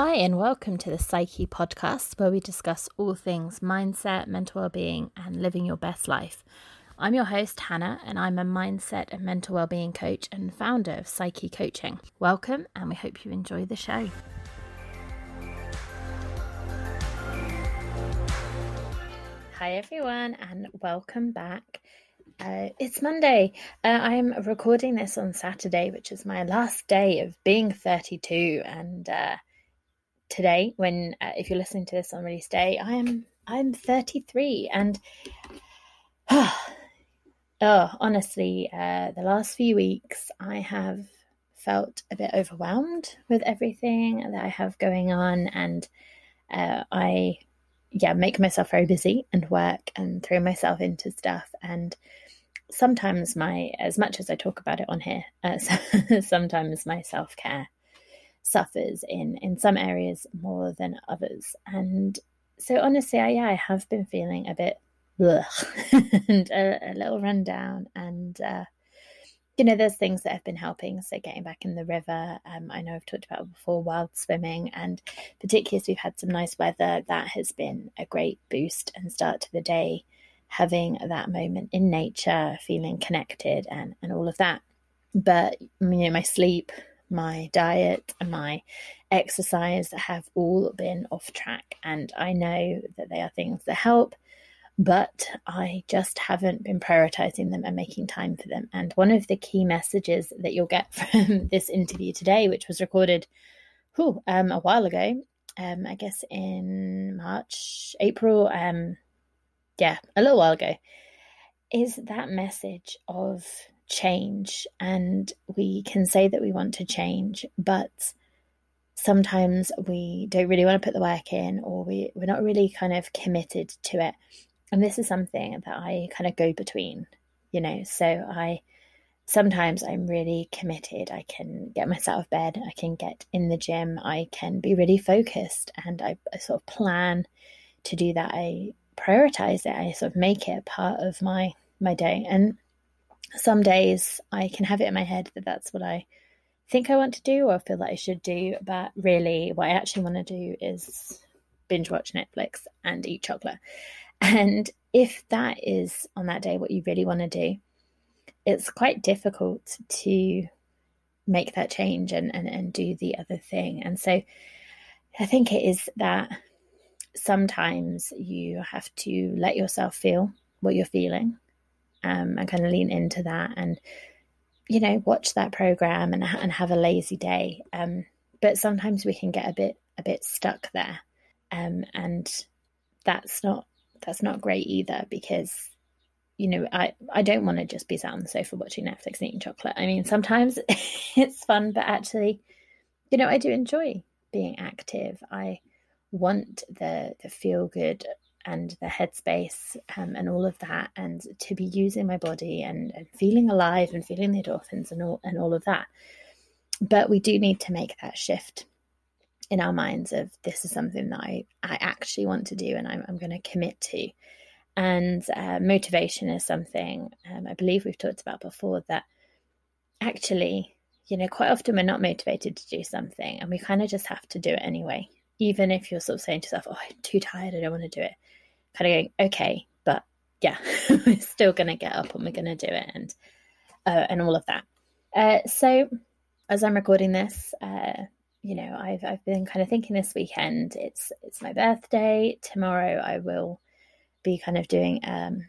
Hi, and welcome to the Psyche podcast, where we discuss all things mindset, mental well-being, and living your best life. I'm your host, Hannah, and I'm a mindset and mental well-being coach and founder of Psyche Coaching. Welcome, and we hope you enjoy the show. Hi, everyone, and welcome back. Uh, it's Monday. Uh, I'm recording this on Saturday, which is my last day of being 32. And uh, today, when uh, if you're listening to this on release day, I am I'm 33. And oh, honestly, uh, the last few weeks I have felt a bit overwhelmed with everything that I have going on, and uh, I yeah make myself very busy and work and throw myself into stuff and sometimes my as much as i talk about it on here uh, sometimes my self-care suffers in in some areas more than others. And so honestly i yeah i have been feeling a bit and a, a, little rundown and uh, you know there's things that have been helping. So getting back in the river um, i know i've talked about before wild swimming and particularly as we've had some nice weather that has been a great boost and start to the day having that moment in nature, feeling connected, and and all of that. But you know, my sleep, my diet, and my exercise have all been off track, and I know that they are things that help. But I just haven't been prioritizing them and making time for them. And one of the key messages that you'll get from this interview today, which was recorded whew, um, a while ago, um, I guess in March, April, um, yeah, a little while ago, is that message of change. And we can say that we want to change, but sometimes we don't really want to put the work in or we, we're not really kind of committed to it. And this is something that I kind of go between, you know. So I sometimes I'm really committed. I can get myself out of bed, I can get in the gym, I can be really focused, and I, I sort of plan to do that. I prioritize it. I sort of make it part of my my day. And some days I can have it in my head that that's what I think I want to do or feel that I should do. But really, what I actually want to do is binge watch Netflix and eat chocolate. And if that is on that day what you really want to do, it's quite difficult to make that change and, and, and do the other thing. And so I think it is that sometimes you have to let yourself feel what you're feeling um, and kind of lean into that and you know watch that program and, and have a lazy day. Um, but sometimes we can get a bit a bit stuck there. Um, and that's not that's not great either because you know i i don't want to just be sat on the sofa watching netflix and eating chocolate. I mean sometimes it's fun but actually you know i do enjoy being active. I want the the feel good and the headspace um, and all of that and to be using my body and, and feeling alive and feeling the endorphins and all and all of that. But we do need to make that shift in our minds of this is something that I, I actually want to do and I'm, I'm going to commit to. And uh, motivation is something um, I believe we've talked about before that actually you know quite often we're not motivated to do something and we kind of just have to do it anyway. Even if you're sort of saying to yourself, "Oh, I'm too tired, I don't want to do it," kind of going, "Okay, but yeah, we're still going to get up and we're going to do it," and uh, and all of that. Uh, so, as I'm recording this, uh, you know, I've I've been kind of thinking this weekend. It's it's my birthday tomorrow. I will be kind of doing um,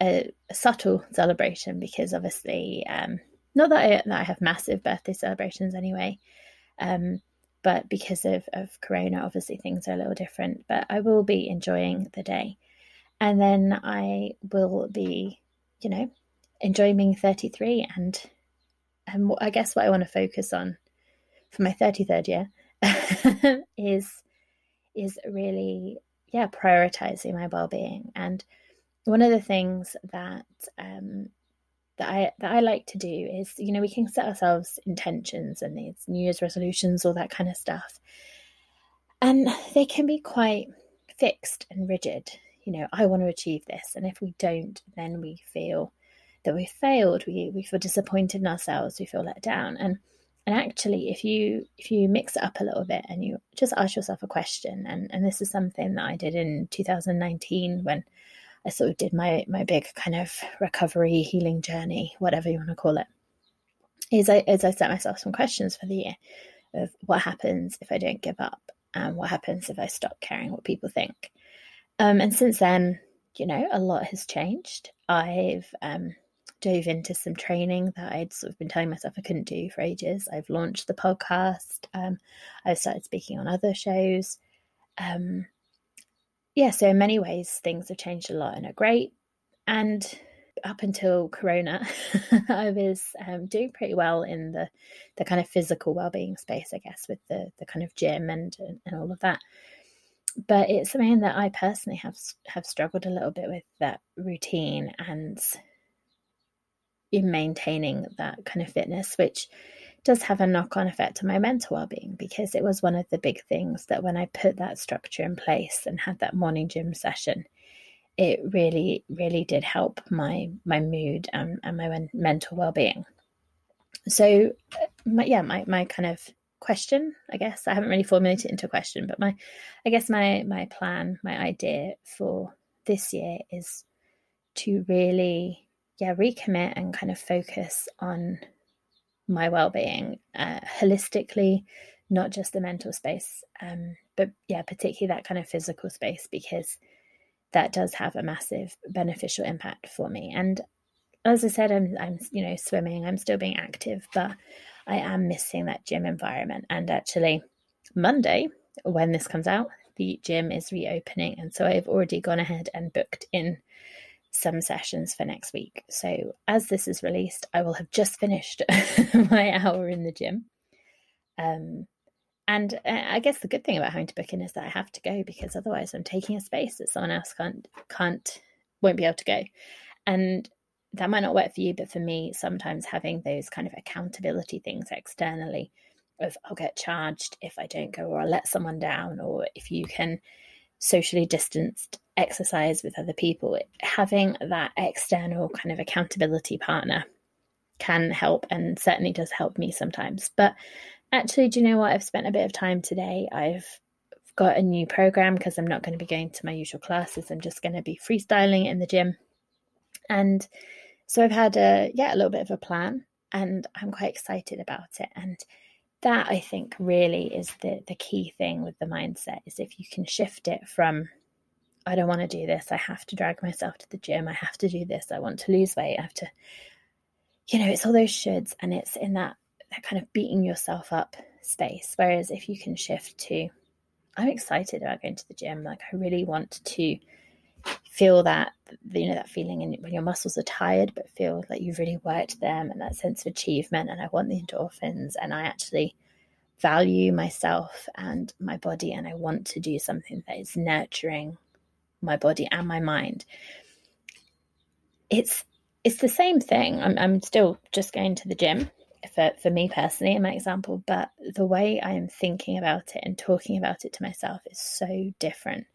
a, a, subtle celebration because obviously, um, not that I, that I have massive birthday celebrations anyway. Um, but because of, of corona obviously things are a little different but i will be enjoying the day and then i will be you know enjoying being 33 and i guess what i want to focus on for my 33rd year is is really yeah prioritizing my well-being and one of the things that um, that I that I like to do is, you know, we can set ourselves intentions and these New Year's resolutions, all that kind of stuff. And they can be quite fixed and rigid. You know, I want to achieve this. And if we don't, then we feel that we failed. We we feel disappointed in ourselves, we feel let down. And and actually if you if you mix it up a little bit and you just ask yourself a question and and this is something that i did in 2019 when i sort of did my my big kind of recovery healing journey whatever you want to call it is i is i set myself some questions for the year of what happens if i don't give up and what happens if i stop caring what people think um, and since then you know a lot has changed i've um, dove into some training that I'd sort of been telling myself I couldn't do for ages. I've launched the podcast. Um, I've started speaking on other shows. Um, yeah, so in many ways, things have changed a lot and are great. And up until Corona, I was um, doing pretty well in the the kind of physical well being space, I guess, with the the kind of gym and and all of that. But it's something that I personally have have struggled a little bit with that routine and in maintaining that kind of fitness, which does have a knock on effect on my mental well being because it was one of the big things that when I put that structure in place and had that morning gym session, it really, really did help my my mood and, and my mental well being. So, uh, my, yeah, my, my kind of question, I guess I haven't really formulated it into a question, but my, I guess my my plan, my idea for this year is to really yeah, recommit and kind of focus on my well-being uh, holistically, not just the mental space, um, but yeah, particularly that kind of physical space because that does have a massive beneficial impact for me. And as I said, I'm I'm you know swimming, I'm still being active, but I am missing that gym environment. And actually, Monday when this comes out, the gym is reopening, and so I've already gone ahead and booked in some sessions for next week. So, as this is released, I will have just finished my hour in the gym. Um, and I guess the good thing about having to book in is that I have to go because otherwise I'm taking a space that someone else can't can't won't be able to go. And that might not work for you, but for me, sometimes having those kind of accountability things externally of I'll get charged if I don't go or I'll let someone down or if you can socially distanced exercise with other people, having that external kind of accountability partner can help and certainly does help me sometimes. But actually, do you know what? I've spent a bit of time today. I've got a new program because I'm not going to be going to my usual classes. I'm just going to be freestyling in the gym. And so I've had a yeah, a little bit of a plan and I'm quite excited about it. And that I think really is the the key thing with the mindset is if you can shift it from I don't want to do this, I have to drag myself to the gym, I have to do this, I want to lose weight, I have to you know, it's all those shoulds and it's in that that kind of beating yourself up space. Whereas if you can shift to I'm excited about going to the gym, like I really want to feel that you know that feeling in, when your muscles are tired but feel like you've really worked them and that sense of achievement and i want the endorphins and i actually value myself and my body and i want to do something that is nurturing my body and my mind. It's it's the same thing. I'm, I'm still just going to the gym for, for me personally in my example but the way i am thinking about it and talking about it to myself is so different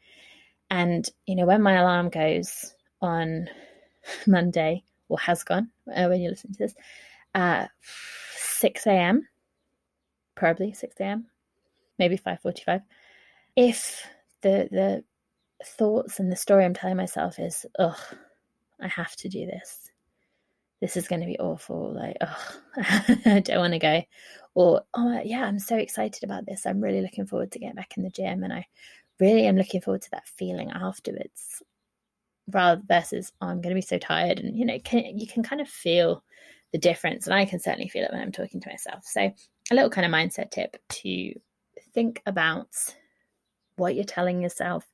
and, you know, when my alarm goes on Monday, or has gone uh, when you listen to this, uh, 6 a.m., probably 6 a.m., maybe 5.45, if the, the thoughts and the story I'm telling myself is, ugh, I have to do this. This is going to be awful. Like, oh, I don't want to go. Or, oh, yeah, I'm so excited about this. I'm really looking forward to getting back in the gym. And I really am looking forward to that feeling afterwards rather versus oh, i'm going to be so tired and you know can, you can kind of feel the difference and i can certainly feel it when i'm talking to myself. So a little kind of mindset tip to think about what you're telling yourself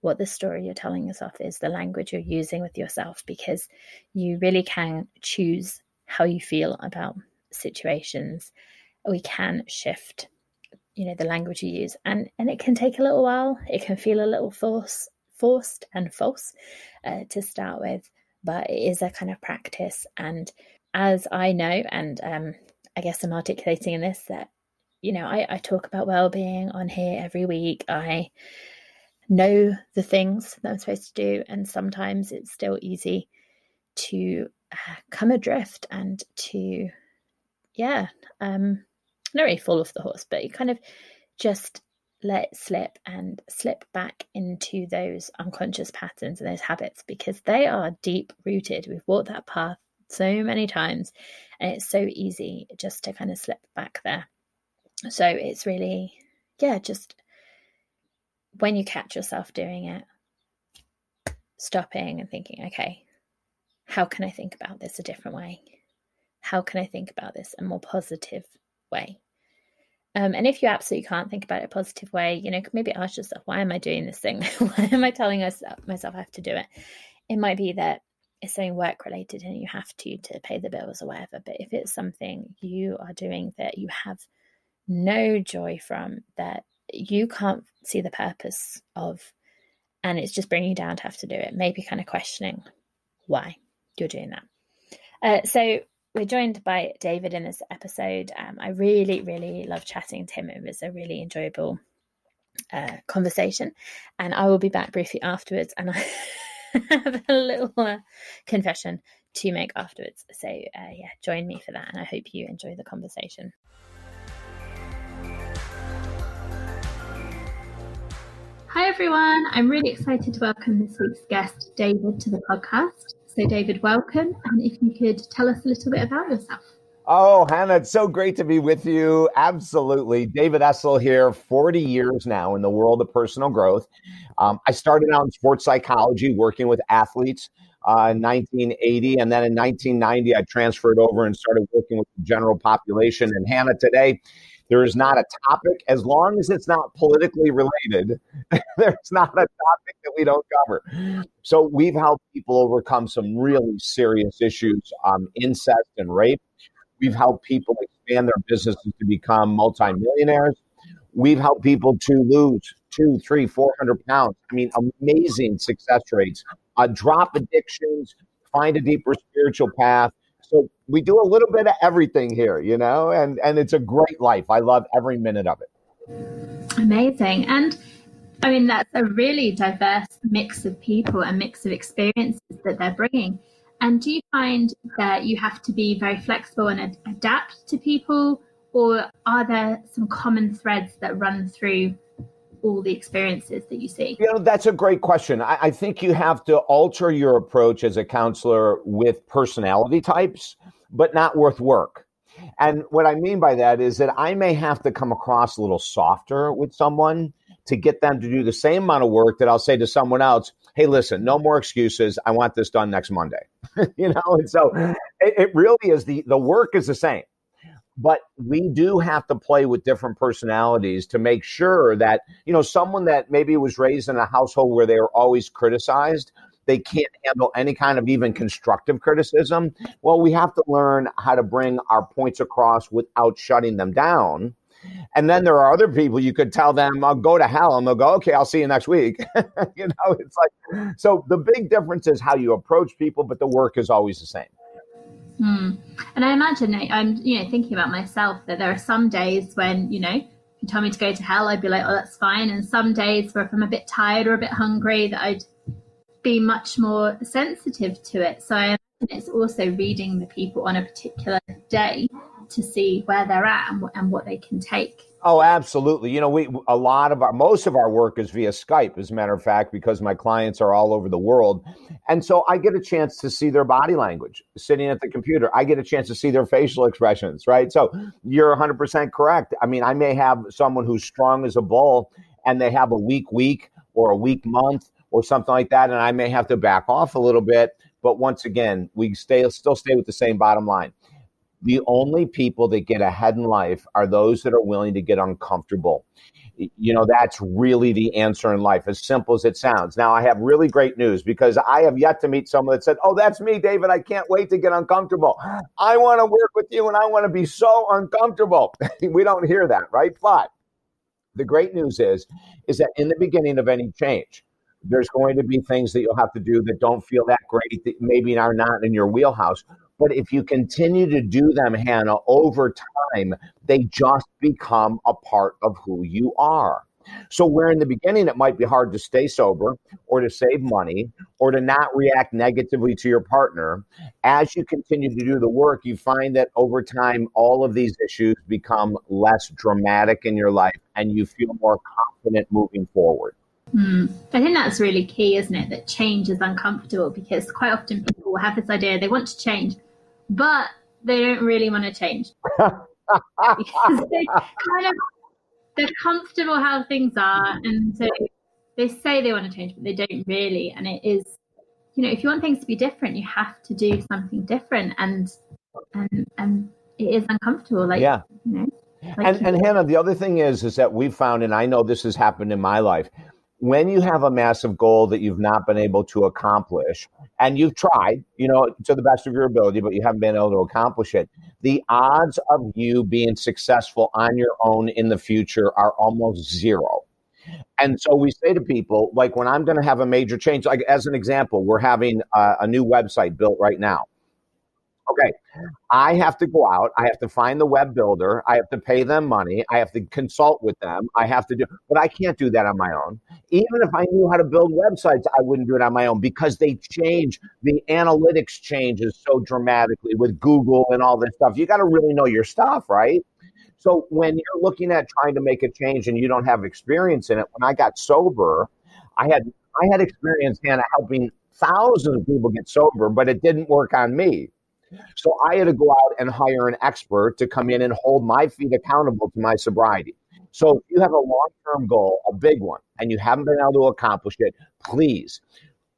what the story you're telling yourself is the language you're using with yourself because you really can choose how you feel about situations. We can shift you know the language you use. And and it can take a little while. It can feel a little force forced and false uh, to start with but it is a kind of practice. And as i know and um, i guess i'm articulating in this that you know I, I talk about well-being on here every week. I know the things that i'm supposed to do and sometimes it's still easy to uh, come adrift and to yeah um really fall off the horse, but you kind of just let it slip and slip back into those unconscious patterns and those habits because they are deep rooted. We've walked that path so many times and it's so easy just to kind of slip back there. So it's really, yeah, just when you catch yourself doing it, stopping and thinking, okay, how can I think about this a different way? How can I think about this a more positive way? Um, and if you absolutely can't think about it a positive way, you know, maybe ask yourself, why am I doing this thing? why am I telling myself I have to do it? It might be that it's something work related and you have to to pay the bills or whatever. But if it's something you are doing that you have no joy from, that you can't see the purpose of, and it's just bringing you down to have to do it, maybe kind of questioning why you're doing that. Uh, so we're joined by David in this episode. Um, I really, really love chatting to him. It was a really enjoyable uh, conversation, and I will be back briefly afterwards. And I have a little uh, confession to make afterwards. So uh, yeah, join me for that, and I hope you enjoy the conversation. Hi everyone, I'm really excited to welcome this week's guest, David, to the podcast. So, David, welcome. And if you could tell us a little bit about yourself. Oh, Hannah, it's so great to be with you. Absolutely. David Essel here, 40 years now in the world of personal growth. Um, I started out in sports psychology, working with athletes uh, in 1980. And then in 1990, I transferred over and started working with the general population. And Hannah, today, there is not a topic, as long as it's not politically related, there's not a topic that we don't cover. So we've helped people overcome some really serious issues, um, incest and rape. We've helped people expand their businesses to become multimillionaires. We've helped people to lose two, three, four hundred pounds. I mean, amazing success rates. Uh, drop addictions, find a deeper spiritual path, so we do a little bit of everything here, you know, and and it's a great life. I love every minute of it. Amazing. And I mean, that's a really diverse mix of people and mix of experiences that they're bringing. And do you find that you have to be very flexible and ad- adapt to people, or are there some common threads that run through all the experiences that you see? You know, that's a great question. I, I, think you have to alter your approach as a counselor with personality types, but not worth work. And what I mean by that is that I may have to come across a little softer with someone to get them to do the same amount of work that I'll say to someone else, hey, listen, no more excuses. I want this done next Monday. you know, and so it, it really is the the work is the same but we do have to play with different personalities to make sure that you know someone that maybe was raised in a household where they were always criticized they can't handle any kind of even constructive criticism. Well we have to learn how to bring our points across without shutting them down. And then there are other people you could tell them i'll go to hell and they'll go okay i'll see you next week. You know it's like so the big difference is how you approach people but the work is always the same Hmm. And I imagine I'm, you know, thinking about myself that there are some days when, you know, if you tell me to go to hell, I'd be like, oh, that's fine. And some days where if I'm a bit tired or a bit hungry, that I'd be much more sensitive to it. So I imagine it's also reading the people on a particular day to see where they're at and, and what they can take. Oh, absolutely. You know, we a lot of our most of our work is via Skype, as a matter of fact, because my clients are all over the world. And so I get a chance to see their body language sitting at the computer. I get a chance to see their facial expressions, right? So you're 100% correct. I mean, I may have someone who's strong as a bull and they have a weak week or a weak month or something like that. And I may have to back off a little bit. But once again, we stay still stay with the same bottom line the only people that get ahead in life are those that are willing to get uncomfortable. You know, that's really the answer in life, as simple as it sounds. Now, I have really great news because I have yet to meet someone that said, Oh, that's me, David. I can't wait to get uncomfortable. I want to work with you and I want to be so uncomfortable. we don't hear that, right? But the great news is, is that in the beginning of any change, there's going to be things that you'll have to do that don't feel that great, that maybe are not in your wheelhouse. But if you continue to do them, Hannah, over time, they just become a part of who you are. So, where in the beginning it might be hard to stay sober or to save money or to not react negatively to your partner, as you continue to do the work, you find that over time, all of these issues become less dramatic in your life and you feel more confident moving forward. Mm. I think that's really key, isn't it? That change is uncomfortable because quite often people have this idea they want to change, but they don't really want to change. because they kind of they're comfortable how things are, and so they say they want to change, but they don't really. And it is, you know, if you want things to be different, you have to do something different, and and and it is uncomfortable. Like, yeah, you know. Like and, and Hannah, the other thing is, is that we found, and I know this has happened in my life, when you have a massive goal that you've not been able to accomplish and you've tried you know to the best of your ability but you haven't been able to accomplish it the odds of you being successful on your own in the future are almost zero. And so we say to people like when i'm going to have a major change like as an example we're having a, a new website built right now Okay. I have to go out. I have to find the web builder. I have to pay them money. I have to consult with them. I have to do, but I can't do that on my own. Even if I knew how to build websites, I wouldn't do it on my own because they change. The analytics changes so dramatically with Google and all this stuff. You got to really know your stuff, right? So when you're looking at trying to make a change and you don't have experience in it, when I got sober, I had I had experience, Hannah, helping thousands of people get sober, but it didn't work on me. So I had to go out and hire an expert to come in and hold my feet accountable to my sobriety. So if you have a long term goal, a big one, and you haven't been able to accomplish it, please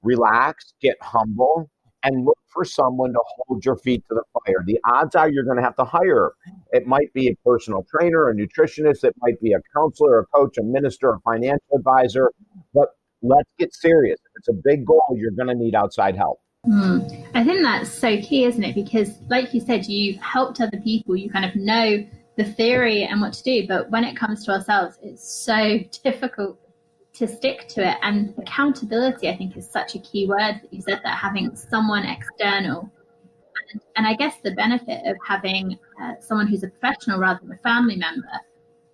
relax, get humble, and look for someone to hold your feet to the fire. The odds are you're going to have to hire. It might be a personal trainer, a nutritionist, it might be a counselor, a coach, a minister, a financial advisor, but let's get serious. If it's a big goal, you're going to need outside help. Mm. I think that's so key, isn't it? Because, like you said, you've helped other people, you kind of know the theory and what to do, but when it comes to ourselves, it's so difficult to stick to it. And accountability, I think, is such a key word that you said that having someone external. And, and I guess the benefit of having uh, someone who's a professional rather than a family member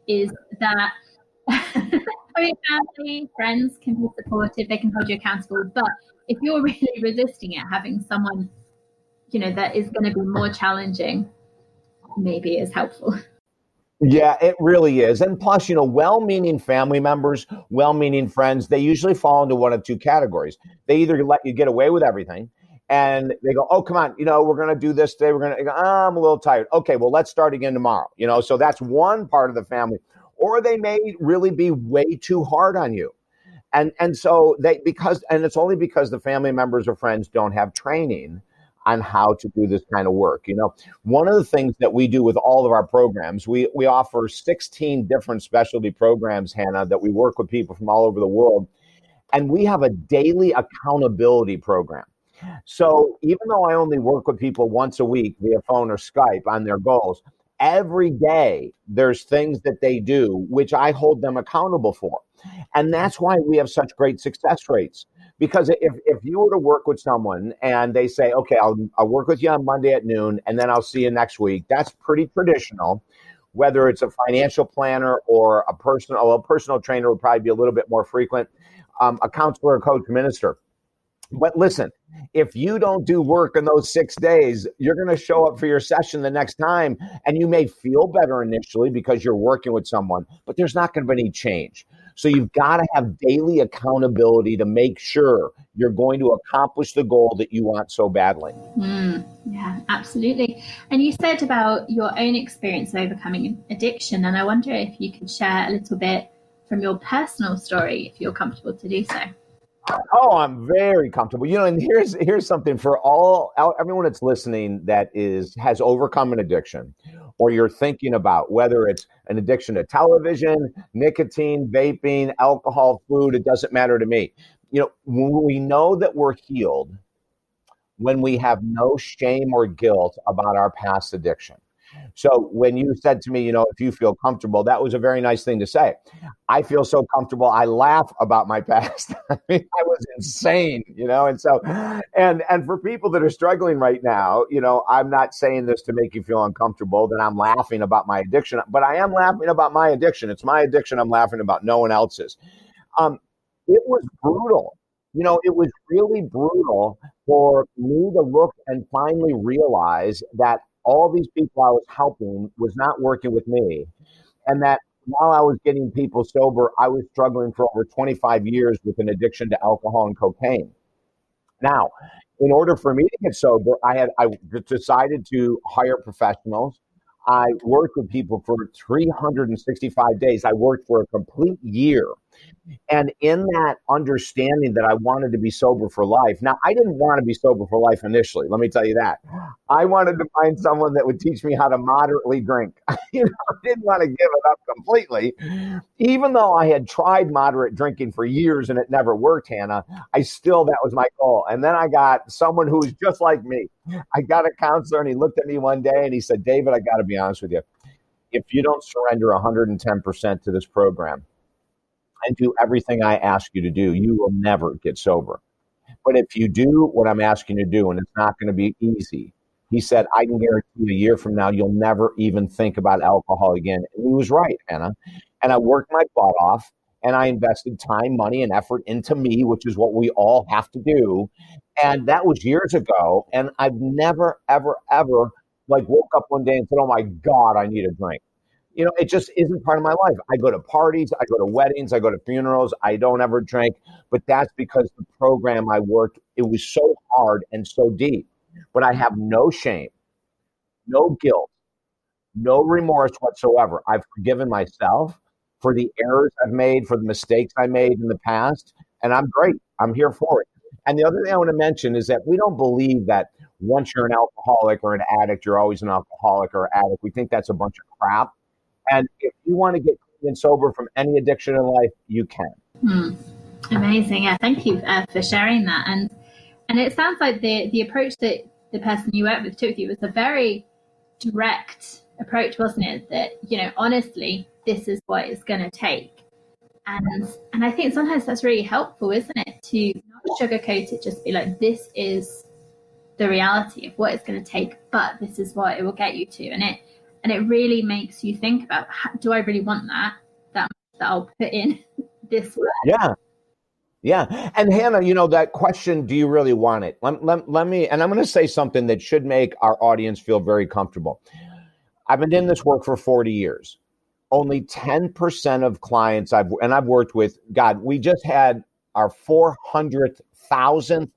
is that. I mean, family, friends can be supportive, they can hold you accountable, but if you're really resisting it, having someone, you know, that is going to be more challenging, maybe is helpful. Yeah, it really is. And plus, you know, well meaning family members, well meaning friends, they usually fall into one of two categories. They either let you get away with everything and they go, oh, come on, you know, we're going to do this today. We're going to, oh, I'm a little tired. Okay, well, let's start again tomorrow. You know, so that's one part of the family. Or they may really be way too hard on you and and so they because and it's only because the family members or friends don't have training on how to do this kind of work you know? One of the things that we do with all of our programs we we offer 16 different specialty programs hannah that we work with people from all over the world. And we have a daily accountability program. So even though i only work with people once a week via phone or skype on their goals every day there's things that they do which i hold them accountable for and that's why we have such great success rates. Because if, if you were to work with someone and they say, okay, I'll, I'll work with you on Monday at noon and then I'll see you next week, that's pretty traditional. Whether it's a financial planner or a personal, a personal trainer would probably be a little bit more frequent, um, a counselor, a coach, minister. But listen, if you don't do work in those six days, you're going to show up for your session the next time and you may feel better initially because you're working with someone, but there's not going to be any change. So you've got to have daily accountability to make sure you're going to accomplish the goal that you want so badly. Mm, yeah, absolutely. And you said about your own experience overcoming addiction, and I wonder if you could share a little bit from your personal story, if you're comfortable to do so. Oh, I'm very comfortable. You know, and here's here's something for all everyone that's listening that is has overcome an addiction or you're thinking about whether it's an addiction to television, nicotine, vaping, alcohol, food, it doesn't matter to me. You know, when we know that we're healed when we have no shame or guilt about our past addiction. So when you said to me, you know, if you feel comfortable, that was a very nice thing to say. I feel so comfortable. I laugh about my past. I mean, I was insane, you know, and so, and and for people that are struggling right now, you know, I'm not saying this to make you feel uncomfortable. That I'm laughing about my addiction, but I am laughing about my addiction. It's my addiction. I'm laughing about no one else's. Um, it was brutal you know, it was really brutal for me to look and finally realize that all these people I was helping was not working with me. And that while I was getting people sober, I was struggling for over 25 years with an addiction to alcohol and cocaine. Now, in order for me to get sober, I had I decided to hire professionals. I worked with people for 365 days. I worked for a complete year and in that understanding that I wanted to be sober for life. Now, I didn't want to be sober for life initially. Let me tell you that. I wanted to find someone that would teach me how to moderately drink. you know, I didn't want to give it up completely. Even though I had tried moderate drinking for years and it never worked, Hannah, I still, that was my goal. And then I got someone who was just like me. I got a counselor and he looked at me one day and he said, David, I got to be honest with you. If you don't surrender 110% to this program, and do everything I ask you to do, you will never get sober. But if you do what I'm asking you to do, and it's not going to be easy, he said, I can guarantee you a year from now, you'll never even think about alcohol again. And he was right, Hannah. And I worked my butt off and I invested time, money, and effort into me, which is what we all have to do. And that was years ago. And I've never, ever, ever like woke up one day and said, Oh my God, I need a drink you know, it just isn't part of my life. I go to parties, I go to weddings, I go to funerals. I don't ever drink, but that's because the program I worked, it was so hard and so deep. But I have no shame, no guilt, no remorse whatsoever. I've forgiven myself for the errors I've made, for the mistakes I made in the past, and I'm great. I'm here for it. And the other thing I want to mention is that we don't believe that once you're an alcoholic or an addict, you're always an alcoholic or addict. We think that's a bunch of crap. And if you want to get clean and sober from any addiction in life, you can. Hmm. Amazing. Yeah, thank you uh, for sharing that. And and it sounds like the the approach that the person you worked with took with you was a very direct approach, wasn't it? That you know, honestly, this is what it's going to take. And and I think sometimes that's really helpful, isn't it? To not sugarcoat it, just be like, this is the reality of what it's going to take, but this is what it will get you to. And it and it really makes you think about do I really want that that that I'll put in this way. Yeah. Yeah. And Hannah, you know, that question, do you really want it? Let, let, let me, and I'm going to say something that should make our audience feel very comfortable. I've been in this work for 40 years. Only 10% of clients I've, and I've worked with, God, we just had our 400,000th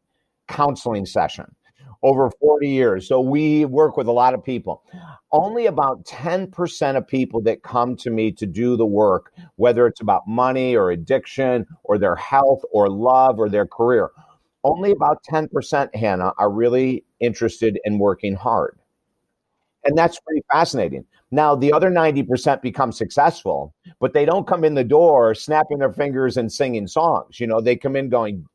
counseling session over 40 years. So we work with a lot of people. Only about 10% of people that come to me to do the work, whether it's about money or addiction or their health or love or their career, only about 10%, Hannah, are really interested in working hard. And that's pretty fascinating. Now, the other 90% become successful, but they don't come in the door snapping their fingers and singing songs. You know, they come in going,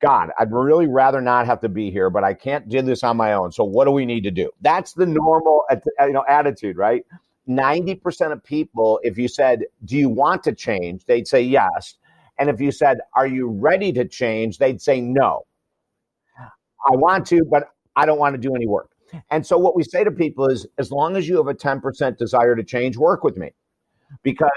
God, I'd really rather not have to be here, but I can't do this on my own. So what do we need to do? That's the normal, you know, attitude, right? 90% of people, if you said, do you want to change? They'd say yes. And if you said, are you ready to change? They'd say no. I want to, but I don't want to do any work. And so what we say to people is, as long as you have a 10% desire to change, work with me because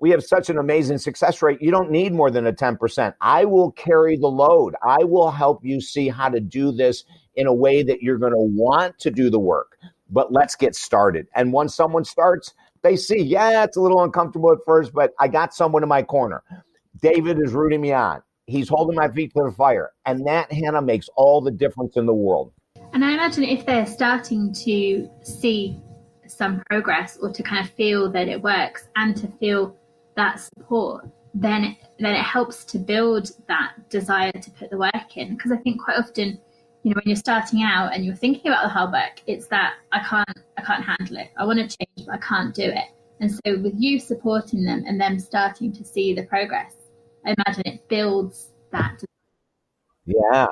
we have such an amazing success rate. You don't need more than a 10%. I will carry the load. I will help you see how to do this in a way that you're going to want to do the work. But let's get started. And once someone starts, they see, yeah, it's a little uncomfortable at first, but I got someone in my corner. David is rooting me on. He's holding my feet to the fire. And that, Hannah, makes all the difference in the world. And I imagine if they're starting to see some progress or to kind of feel that it works and to feel that support, then it, then it helps to build that desire to put the work in. Because I think quite often, you know, when you're starting out and you're thinking about the hard work, it's that I can't I can't handle it. I want to change, but I can't do it. And so with you supporting them and them starting to see the progress, I imagine it builds that. Yeah.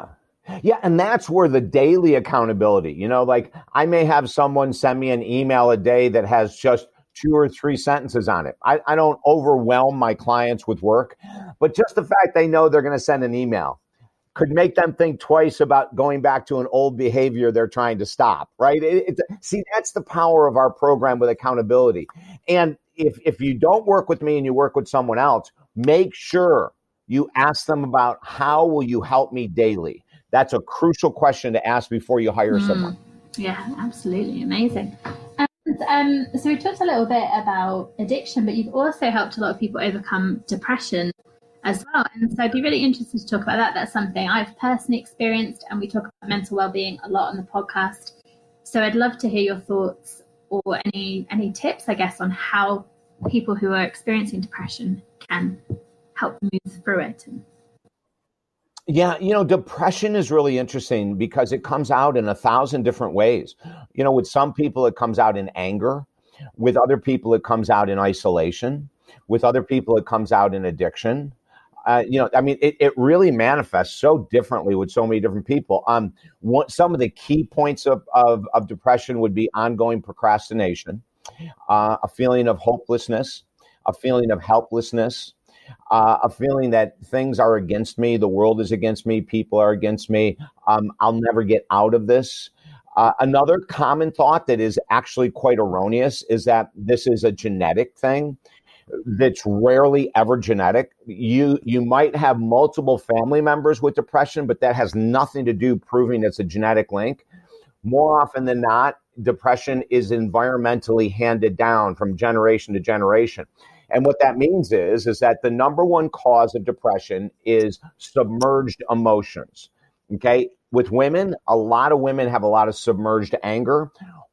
Yeah, and that's where the daily accountability, you know, like I may have someone send me an email a day that has just two or three sentences on it. I, I don't overwhelm my clients with work, but just the fact they know they're going to send an email could make them think twice about going back to an old behavior they're trying to stop, right? It, it, see, that's the power of our program with accountability. And if, if you don't work with me and you work with someone else, make sure you ask them about how will you help me daily? That's a crucial question to ask before you hire mm. someone. Yeah, absolutely. Amazing. And, um, so we talked a little bit about addiction, but you've also helped a lot of people overcome depression as well. And so I'd be really interested to talk about that. That's something I've personally experienced, and we talk about mental well-being a lot on the podcast. So I'd love to hear your thoughts or any any tips, I guess, on how people who are experiencing depression can help move through it. Yeah, you know, depression is really interesting because it comes out in a thousand different ways. You know, with some people, it comes out in anger. With other people, it comes out in isolation. With other people, it comes out in addiction. Uh, you know, I mean, it, it really manifests so differently with so many different people. Um, what, some of the key points of, of, of depression would be ongoing procrastination, uh, a feeling of hopelessness, a feeling of helplessness, uh, a feeling that things are against me, the world is against me, people are against me. Um, I'll never get out of this. Uh, another common thought that is actually quite erroneous is that this is a genetic thing that's rarely ever genetic. You you might have multiple family members with depression, but that has nothing to do proving it's a genetic link. More often than not, depression is environmentally handed down from generation to generation. And what that means is is that the number one cause of depression is submerged emotions. Okay? With women, a lot of women have a lot of submerged anger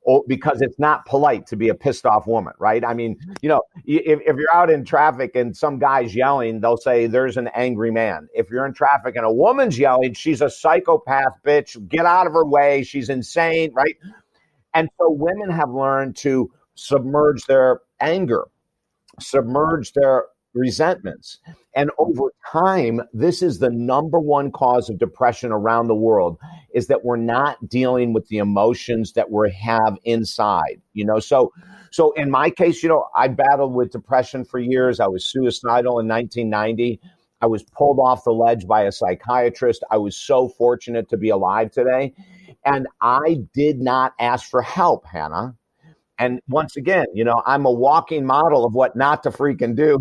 Oh, because it's not polite to be a pissed off woman, right? I mean, you know, if, if you're out in traffic and some guy's yelling, they'll say there's an angry man. If you're in traffic and a woman's yelling, she's a psychopath bitch. Get out of her way. She's insane, right? And so women have learned to submerge their anger, submerge their resentments. And over time, this is the number one cause of depression around the world is that we're not dealing with the emotions that we have inside, you know? So, so in my case, you know, I battled with depression for years. I was suicidal in 1990. I was pulled off the ledge by a psychiatrist. I was so fortunate to be alive today. And I did not ask for help, Hannah. And once again, you know, I'm a walking model of what not to freaking do.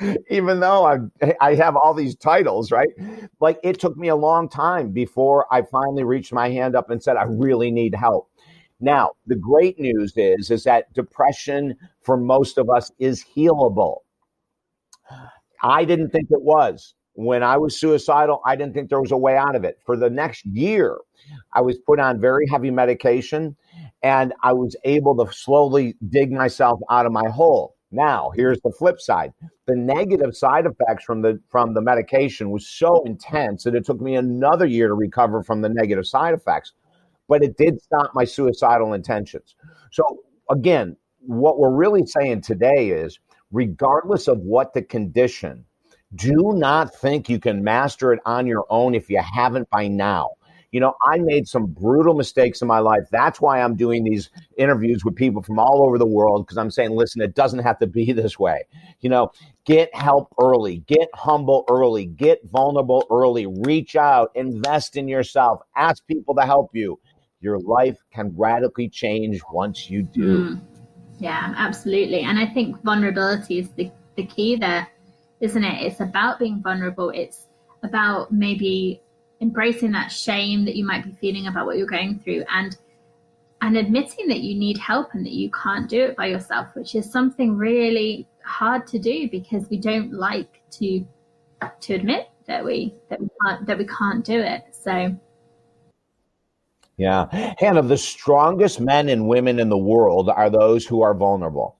Even though I I have all these titles, right? Like it took me a long time before I finally reached my hand up and said I really need help. Now, the great news is is that depression for most of us is healable. I didn't think it was. When I was suicidal, I didn't think there was a way out of it. For the next year, I was put on very heavy medication and I was able to slowly dig myself out of my hole. Now, here's the flip side. The negative side effects from the from the medication was so intense that it took me another year to recover from the negative side effects. But it did stop my suicidal intentions. So again, what we're really saying today is regardless of what the condition, do not think you can master it on your own if you haven't by now you know, I made some brutal mistakes in my life. That's why I'm doing these interviews with people from all over the world because I'm saying, listen, it doesn't have to be this way. You know, get help early, get humble early, get vulnerable early, reach out, invest in yourself, ask people to help you. Your life can radically change once you do. Mm. Yeah, absolutely. And I think vulnerability is the, the key there, isn't it? It's about being vulnerable. It's about maybe embracing that shame that you might be feeling about what you're going through and and admitting that you need help and that you can't do it by yourself which is something really hard to do because we don't like to to admit that we that we can't that we can't do it. So yeah. Hannah the strongest men and women in the world are those who are vulnerable.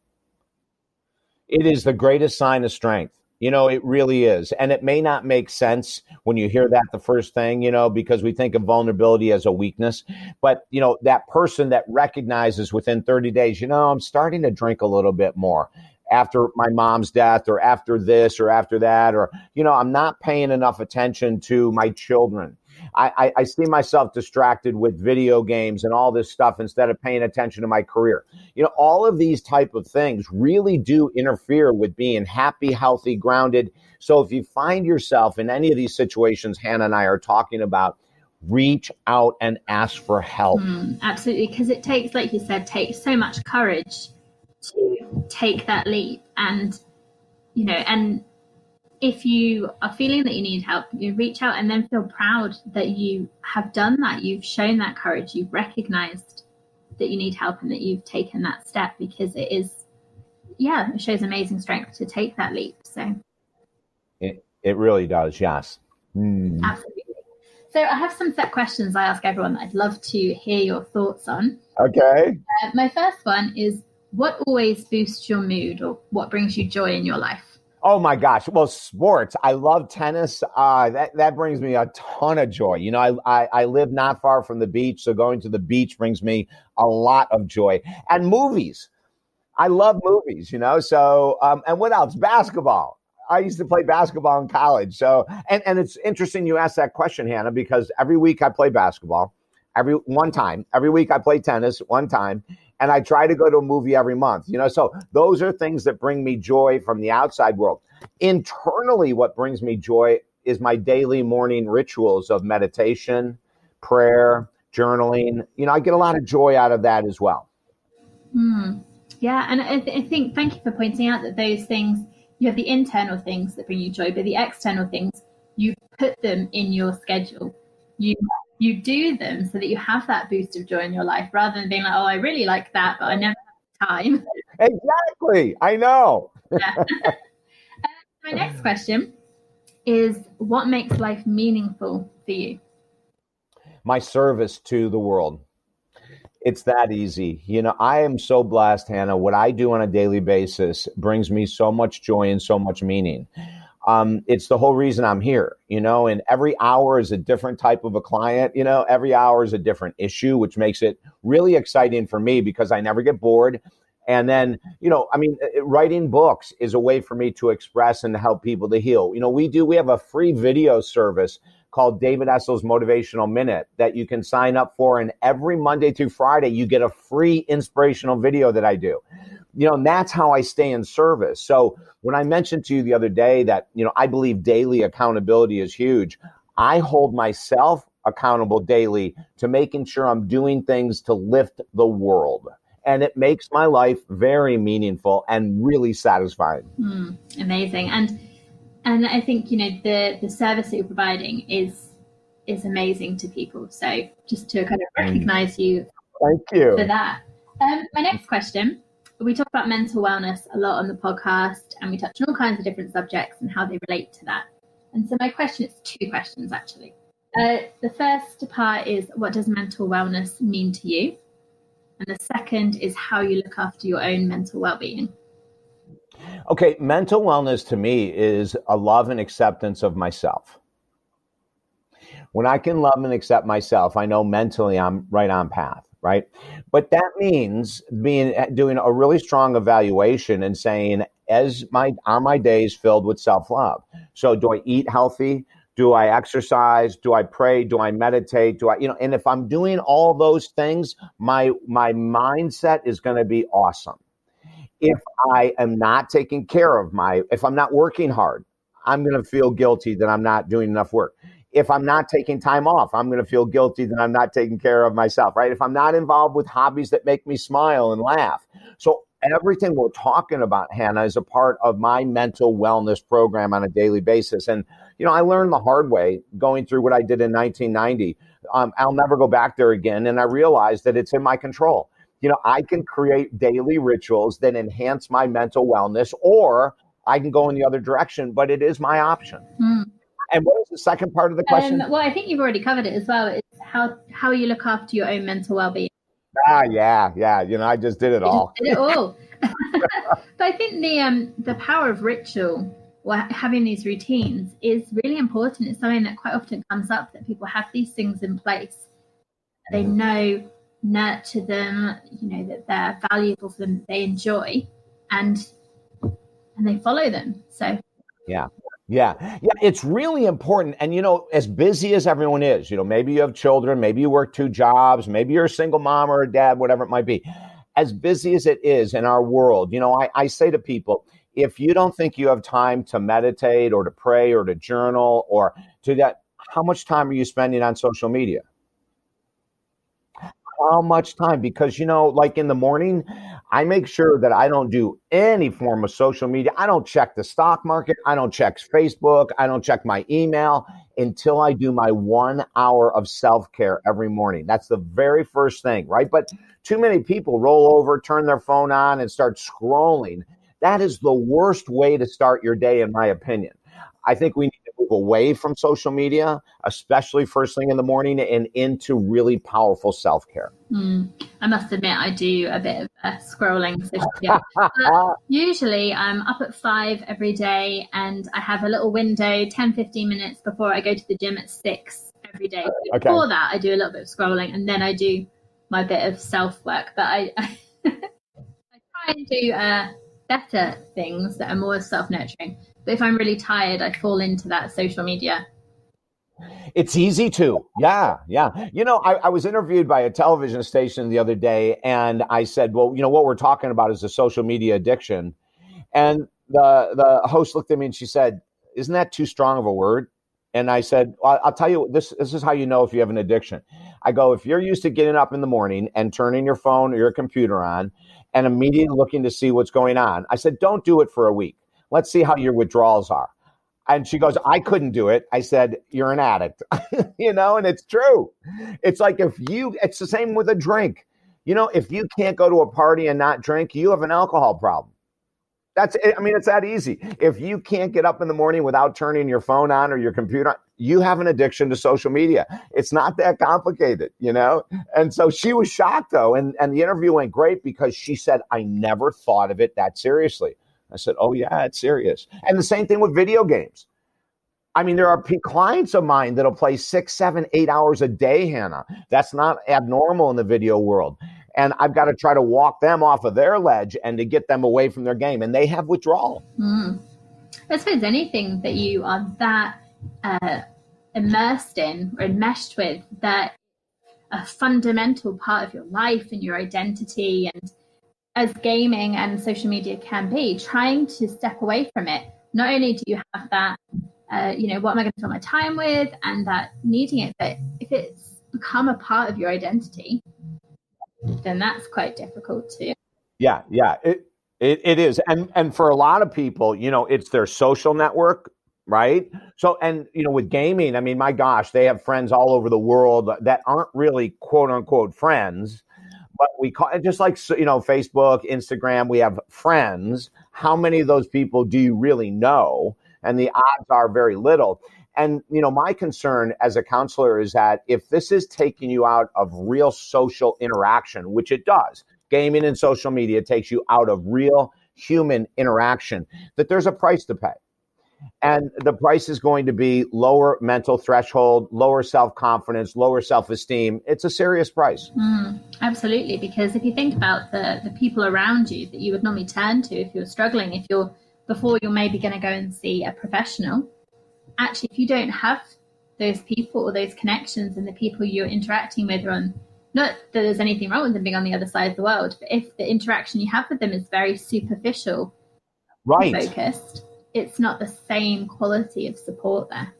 It is the greatest sign of strength you know, it really is. And it may not make sense when you hear that the first thing, you know, because we think of vulnerability as a weakness. But, you know, that person that recognizes within 30 days, you know, I'm starting to drink a little bit more. after my mom's death or after this or after that or you know i'm not paying enough attention to my children I, I, I, see myself distracted with video games and all this stuff instead of paying attention to my career. You know all of these type of things really do interfere with being happy healthy grounded. So if you find yourself in any of these situations hannah and i are talking about reach out and ask for help. Mm, absolutely because it takes like you said takes so much courage to take that leap and you know and if you are feeling that you need help you reach out and then feel proud that you have done that. You've shown that courage. You've recognized that you need help and that you've taken that step because it is yeah it shows amazing strength to take that leap. So it, it really does yes. Mm. absolutely. So i have some set questions i ask everyone that i'd love to hear your thoughts on. Okay. Uh, my first one is what always boosts your mood or what brings you joy in your life? Oh my gosh! Well, sports. I love tennis. Uh, that that brings me a ton of joy. You know, I, I, I live not far from the beach, so going to the beach brings me a lot of joy. And movies. I love movies. You know, so um, and what else? Basketball. I used to play basketball in college. So and and it's interesting you asked that question, Hannah, because every week I play basketball. Every one time, every week I play tennis one time, and I try to go to a movie every month. You know, so those are things that bring me joy from the outside world. Internally, what brings me joy is my daily morning rituals of meditation, prayer, journaling. You know, I get a lot of joy out of that as well. Mm. Yeah, and I, th- I think thank you for pointing out that those things you have the internal things that bring you joy, but the external things you put them in your schedule. You you do them so that you have that boost of joy in your life rather than being like, oh, I really like that, but I never have time. Exactly. I know. yeah. uh, my next question is what makes life meaningful for you? My service to the world. It's that easy. You know, I am so blessed, Hannah. What I do on a daily basis brings me so much joy and so much meaning um, it's the whole reason I'm here, you know, and every hour is a different type of a client, you know, every hour is a different issue, which makes it really exciting for me because I never get bored. And then, you know, I mean, uh, writing books is a way for me to express and to help people to heal. You know, we do, we have a free video service called David Essel's Motivational Minute that you can sign up for. And every Monday through Friday, you get a free inspirational video that I do you know, and that's how I stay in service. So when I mentioned to you the other day that, you know, I believe daily accountability is huge, I hold myself accountable daily to making sure I'm doing things to lift the world. And it makes my life very meaningful and really satisfying. Mm, amazing. And and I think, you know, the the service that you're providing is is amazing to people. So just to kind of recognize you Thank you for that. Um, my next question we talk about mental wellness a lot on the podcast and we touch on all kinds of different subjects and how they relate to that. And so my question is two questions actually. Uh, the first part is what does mental wellness mean to you? And the second is how you look after your own mental well-being. Okay, mental wellness to me is a love and acceptance of myself. When I can love and accept myself, I know mentally I'm right on path right? But that means being eh, doing a really strong evaluation and saying, as my are my days filled with self love? So do I eat healthy? Do I exercise? Do I pray? Do I meditate? Do I, you know, and if I'm doing all those things, my my mindset is going to be awesome. If I am not taking care of my, if I'm not working hard, I'm going to feel guilty that I'm not doing enough work if I'm not taking time off, I'm going to feel guilty that I'm not taking care of myself, right? If I'm not involved with hobbies that make me smile and laugh. So everything we're talking about, Hannah, is a part of my mental wellness program on a daily basis. And, you know, I learned the hard way going through what I did in 1990. Um, I'll never go back there again. And I realized that it's in my control. You know, I can create daily rituals that enhance my mental wellness, or I can go in the other direction, but it is my option. Mm. And what was the second part of the question? Um, well, I think you've already covered it as well. It's how how you look after your own mental well being. Ah, yeah, yeah. You know, I just did it all. Did it all. but I think the um the power of ritual or having these routines is really important. It's something that quite often comes up that people have these things in place. They mm-hmm. know nurture them, you know, that they're valuable for them, they enjoy. And and they follow them. So, yeah. Yeah. Yeah. It's really important. And, you know, as busy as everyone is, you know, maybe you have children, maybe you work two jobs, maybe you're a single mom or a dad, whatever it might be. As busy as it is in our world, you know, I, I say to people, if you don't think you have time to meditate or to pray or to journal or to that, how much time are you spending on social media? How much time? Because, you know, like in the morning, I make sure that I don't do any form of social media. I don't check the stock market. I don't check Facebook. I don't check my email until I do my one hour of self care every morning. That's the very first thing, right? But too many people roll over, turn their phone on, and start scrolling. That is the worst way to start your day, in my opinion. I think we need move away from social media, especially first thing in the morning, and into really powerful self care. Mm, I must admit, I do a bit of uh, scrolling. Usually, I'm up at five every day, and I have a little window 10 15 minutes before I go to the gym at six every day. So okay. Before that, I do a little bit of scrolling, and then I do my bit of self work. But I, I, I try and do uh, better things that are more self nurturing. But if I'm really tired, I fall into that social media. It's easy to. Yeah, yeah. You know, I, I, was interviewed by a television station the other day, and I said, "Well, you know, what we're talking about is a social media addiction." And the the host looked at me and she said, "Isn't that too strong of a word?" And I said, well, "I'll tell you this. This is how you know if you have an addiction." I go, "If you're used to getting up in the morning and turning your phone or your computer on, and immediately looking to see what's going on," I said, "Don't do it for a week." Let's see how your withdrawals are. And she goes, I couldn't do it. I said, You're an addict, you know, and it's true. It's like if you, it's the same with a drink. You know, if you can't go to a party and not drink, you have an alcohol problem. That's I mean, it's that easy. If you can't get up in the morning without turning your phone on or your computer you have an addiction to social media. It's not that complicated, you know? And so she was shocked though. And, and the interview went great because she said, I never thought of it that seriously. I said, Oh, yeah, it's serious. And the same thing with video games. I mean, there are clients of mine that'll play six, seven, eight hours a day, Hannah. That's not abnormal in the video world. And I've got to try to walk them off of their ledge and to get them away from their game. And they have withdrawal. Mm. I suppose anything that you are that uh, immersed in or enmeshed with that a fundamental part of your life and your identity and as gaming and social media can be, trying to step away from it. Not only do you have that, uh, you know, what am I going to fill my time with, and that needing it, but if it's become a part of your identity, then that's quite difficult too. Yeah, yeah, it, it it is, and and for a lot of people, you know, it's their social network right? So, and you know, with gaming, I mean, my gosh, they have friends all over the world that aren't really quote unquote friends, but we call it just like you know facebook instagram we have friends. How many of those people do you really know? And the odds are very little. And you know my concern as a counselor is that if this is taking you out of real social interaction which it does gaming and social media takes you out of real human interaction that there's a price to pay and the price is going to be lower mental threshold, lower self confidence, lower self esteem. It's a serious price. Mm, absolutely, because if you think about the the people around you that you would normally turn to if you're struggling, if you're before you're maybe going to go and see a professional, actually, if you don't have those people or those connections and the people you're interacting with are on not that there's anything wrong with them being on the other side of the world, but if the interaction you have with them is very superficial, right, focused it's not the same quality of support there.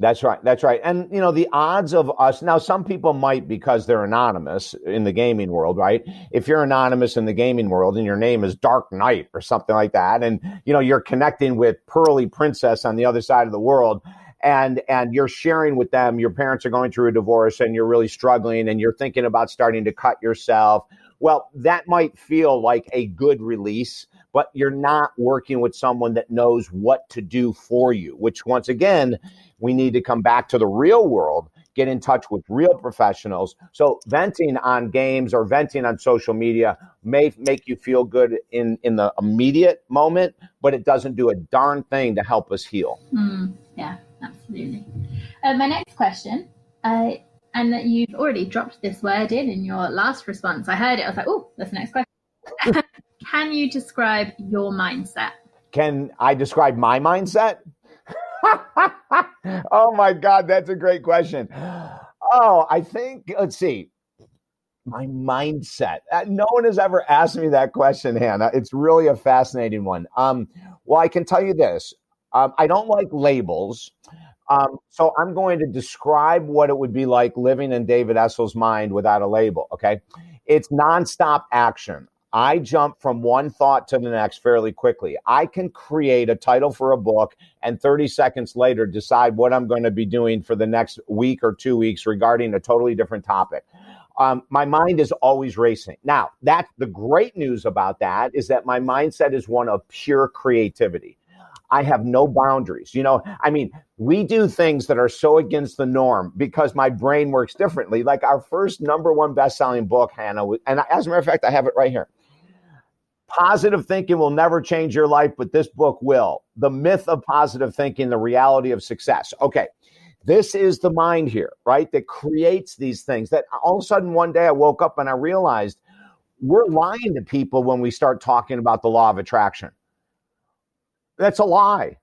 That's right. That's right. And, you know, the odds of us now, some people might because they're anonymous in the gaming world, right? If you're anonymous in the gaming world and your name is Dark Knight or something like that, and, you know, you're connecting with Pearly Princess on the other side of the world, and and you're sharing with them your parents are going through a divorce and you're really struggling and you're thinking about starting to cut yourself well that might feel like a good release but you're not working with someone that knows what to do for you, which once again, we need to come back to the real world, get in touch with real professionals. So venting on games or venting on social media may make you feel good in, in the immediate moment, but it doesn't do a darn thing to help us heal. Mm, yeah, absolutely. Uh, my next question, uh, and that you've already dropped this word in in your last response. I heard it. I was like, oh, that's the next question. Can you describe your mindset? can I describe my mindset? oh my God, that's a great question. Oh, I think, let's see, my mindset. Uh, no one has ever asked me that question, Hannah. It's really a fascinating one. Um, well, I can tell you this um, I don't like labels. Um, so I'm going to describe what it would be like living in David Essel's mind without a label. Okay. It's nonstop action. I jump from one thought to the next fairly quickly. I can create a title for a book and 30 seconds later decide what I'm going to be doing for the next week or two weeks regarding a totally different topic. Um, my mind is always racing. Now, that's the great news about that is that my mindset is one of pure creativity. I have no boundaries. You know, I mean, we do things that are so against the norm because my brain works differently. Like our first number one best selling book, Hannah, and as a matter of fact, I have it right here. Positive thinking will never change your life, but this book will. The myth of positive thinking, the reality of success. Okay. This is the mind here, right? That creates these things that all of a sudden one day I woke up and I realized we're lying to people when we start talking about the law of attraction. That's a lie.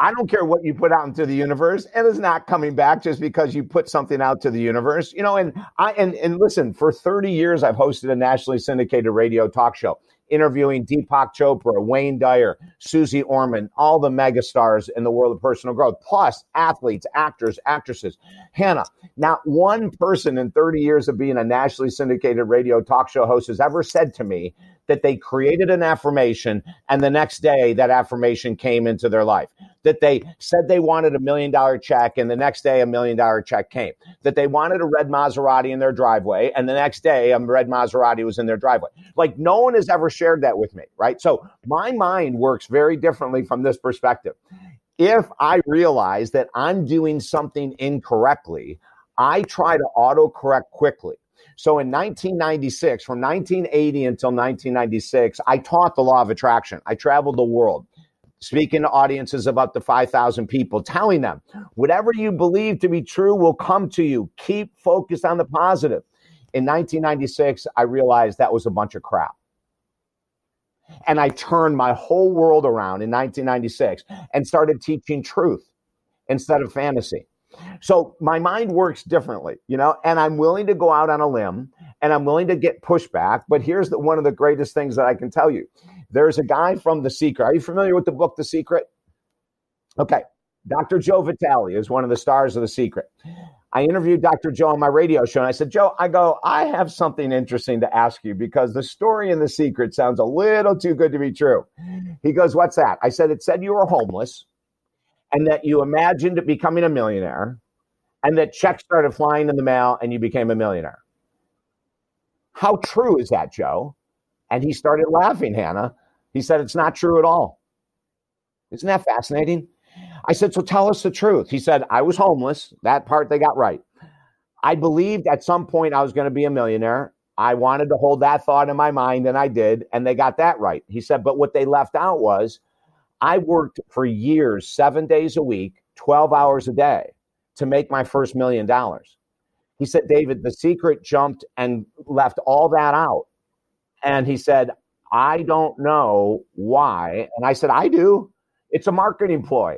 I don't care what you put out into the universe. It is not coming back just because you put something out to the universe. You know, and I and and listen, for 30 years I've hosted a nationally syndicated radio talk show interviewing Deepak Chopra, Wayne Dyer, Susie Orman, all the megastars in the world of personal growth, plus athletes, actors, actresses. Hannah, not one person in 30 years of being a nationally syndicated radio talk show host has ever said to me that they created an affirmation and the next day that affirmation came into their life. That they said they wanted a million dollar check and the next day a million dollar check came. That they wanted a red Maserati in their driveway and the next day a red Maserati was in their driveway. Like no one has ever shared that with me, right? So my mind works very differently from this perspective. If I realize that I'm doing something incorrectly, I try to autocorrect quickly. So in 1996, from 1980 until 1996, I taught the law of attraction. I traveled the world speaking to audiences of up to 5,000 people, telling them whatever you believe to be true will come to you. Keep focused on the positive. In 1996, I realized that was a bunch of crap. And I turned my whole world around in 1996 and started teaching truth instead of fantasy. So my mind works differently, you know, and I'm willing to go out on a limb and I'm willing to get pushback. But here's the, one of the greatest things that I can tell you. There's a guy from The Secret. Are you familiar with the book The Secret? Okay. Dr. Joe Vitale is one of the stars of The Secret. I interviewed Dr. Joe on my radio show and I said, Joe, I go, I have something interesting to ask you because the story in The Secret sounds a little too good to be true. He goes, What's that? I said, It said you were homeless and that you imagined becoming a millionaire and that checks started flying in the mail and you became a millionaire. How true is that, Joe? And he started laughing, Hannah. He said, It's not true at all. Isn't that fascinating? I said, So tell us the truth. He said, I was homeless. That part they got right. I believed at some point I was going to be a millionaire. I wanted to hold that thought in my mind, and I did. And they got that right. He said, But what they left out was I worked for years, seven days a week, 12 hours a day to make my first million dollars. He said, David, the secret jumped and left all that out. And he said, I don't know why. And I said, I do. It's a marketing ploy.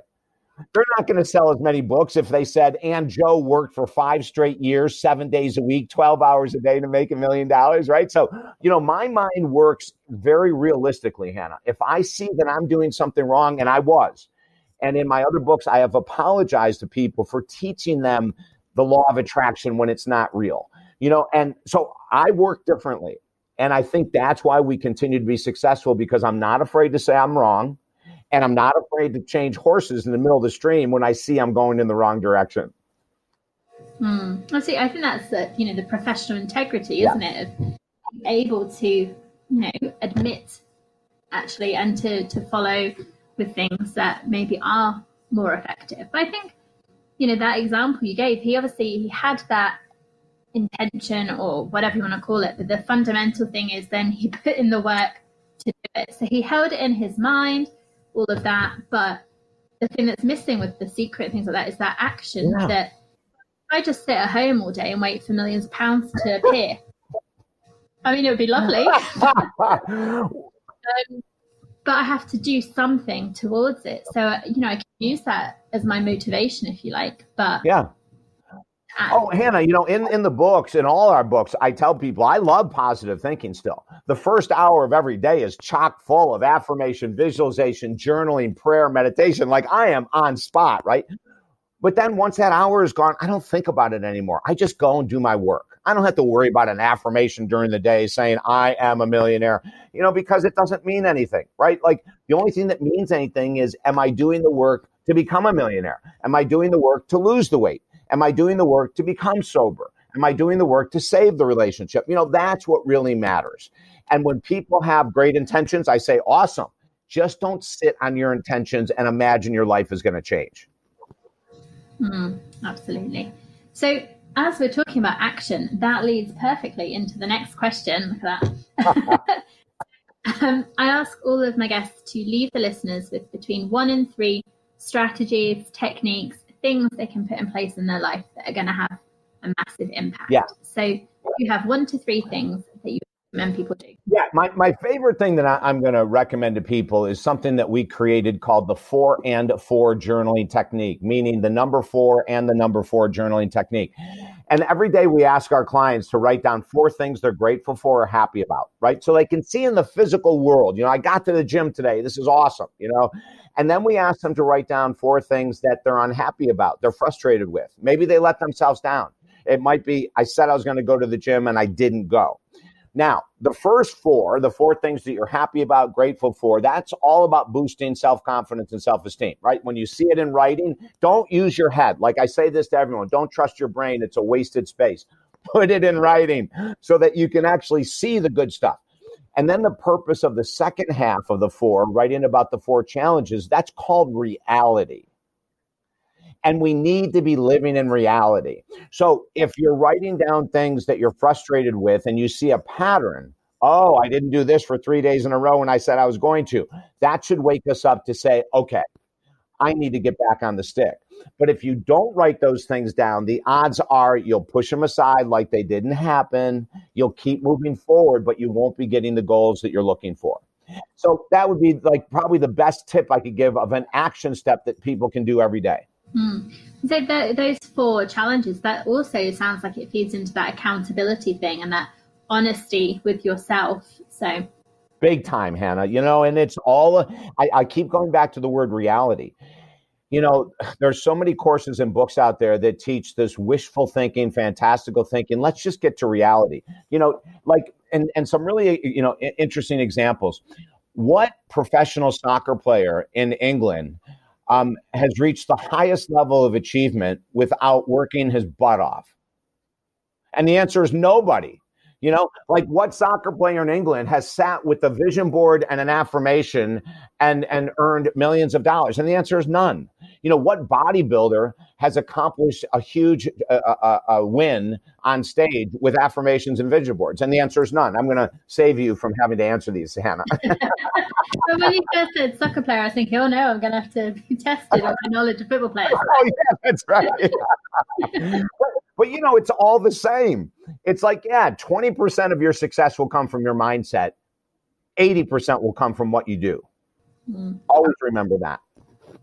They're not going to sell as many books if they said, and Joe worked for five straight years, seven days a week, 12 hours a day to make a million dollars, right? So, you know, my mind works very realistically, Hannah. If I see that I'm doing something wrong, and I was, and in my other books, I have apologized to people for teaching them the law of attraction when it's not real, you know, and so I work differently. And I think that's why we continue to be successful because I'm not afraid to say I'm wrong and I'm not afraid to change horses in the middle of the stream when I see I'm going in the wrong direction. Hmm. I see. I think that's the you know the professional integrity, isn't yeah. it? Of able to you know admit actually and to to follow with things that maybe are more effective. But I think you know that example you gave. He obviously he had that intention or whatever you want to call it, but the fundamental thing is then he put in the work to do it. So he held it in his mind all of that. But the thing that's missing with the secret and things like that is that action yeah. that I just sit at home all day and wait for millions of pounds to appear. I mean, it would be lovely. um, but I have to do something towards it. So, you know, I can use that as my motivation, if you like. But yeah. Oh, Hannah, you know, in, in the books, in all our books, I tell people I love positive thinking still. The first hour of every day is chock full of affirmation, visualization, journaling, prayer, meditation. Like I am on spot, right? But then once that hour is gone, I don't think about it anymore. I just go and do my work. I don't have to worry about an affirmation during the day saying I am a millionaire, you know, because it doesn't mean anything, right? Like the only thing that means anything is am I doing the work to become a millionaire? Am I doing the work to lose the weight? Am I doing the work to become sober? Am I doing the work to save the relationship? You know, that's what really matters. And when people have great intentions, I say, awesome. Just don't sit on your intentions and imagine your life is going to change. Mm, absolutely. So, as we're talking about action, that leads perfectly into the next question. Look at that. um, I ask all of my guests to leave the listeners with between one and three strategies, techniques, things they can put in place in their life that are going to have a massive impact. Yeah. So you have one to three things that you recommend people do. Yeah, my, my favorite thing that I, am going to recommend to people is something that we created called the four and four journaling technique, meaning the number four and the number four journaling technique. And every day we ask our clients to write down four things they're grateful for or happy about, right? So they can see in the physical world, you know, I got to the gym today. This is awesome, you know. And then we ask them to write down four things that they're unhappy about, they're frustrated with. Maybe they let themselves down. It might be, I said I was going to go to the gym and I didn't go. Now, the first four, the four things that you're happy about, grateful for, that's all about boosting self confidence and self esteem, right? When you see it in writing, don't use your head. Like I say this to everyone don't trust your brain, it's a wasted space. Put it in writing so that you can actually see the good stuff. And then the purpose of the second half of the four, writing about the four challenges, that's called reality. And we need to be living in reality. So if you're writing down things that you're frustrated with and you see a pattern, oh, I didn't do this for three days in a row when I said I was going to, that should wake us up to say, okay, I need to get back on the stick. But if you don't write those things down, the odds are you'll push them aside like they didn't happen. You'll keep moving forward, but you won't be getting the goals that you're looking for. So that would be like probably the best tip I could give of an action step that people can do every day. Hmm. So the, those four challenges, that also sounds like it feeds into that accountability thing and that honesty with yourself. So big time, Hannah. You know, and it's all I, I keep going back to the word reality you know, there's so many courses and books out there that teach this wishful thinking, fantastical thinking. Let's just get to reality. You know, like and and some really you know interesting examples. What professional soccer player in England um, has reached the highest level of achievement without working his butt off? And the answer is nobody. You know, like what soccer player in England has sat with a vision board and an affirmation and and earned millions of dollars? And the answer is none. You know, what bodybuilder has accomplished a huge uh, uh, uh, win on stage with affirmations and vision boards? And the answer is none. I'm going to save you from having to answer these, Hannah. but when you first said soccer player, I was thinking, oh no, I'm going to have to be tested on my knowledge of football players. oh yeah, that's right. but you know, it's all the same. It's like, yeah, 20% of your success will come from your mindset, 80% will come from what you do. Mm. Always remember that.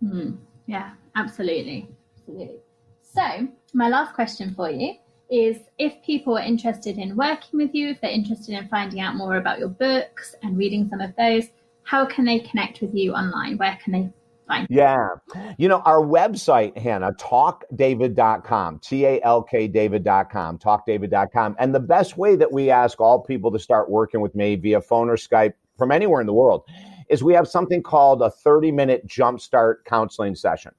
Mm. Yeah, absolutely. Absolutely. So, my last question for you is if people are interested in working with you, if they're interested in finding out more about your books and reading some of those, how can they connect with you online? Where can they Fine. Yeah. You know, our website, Hannah, talkdavid.com, T A L K David.com, talkdavid.com. And the best way that we ask all people to start working with me via phone or Skype from anywhere in the world is we have something called a 30 minute jumpstart counseling session.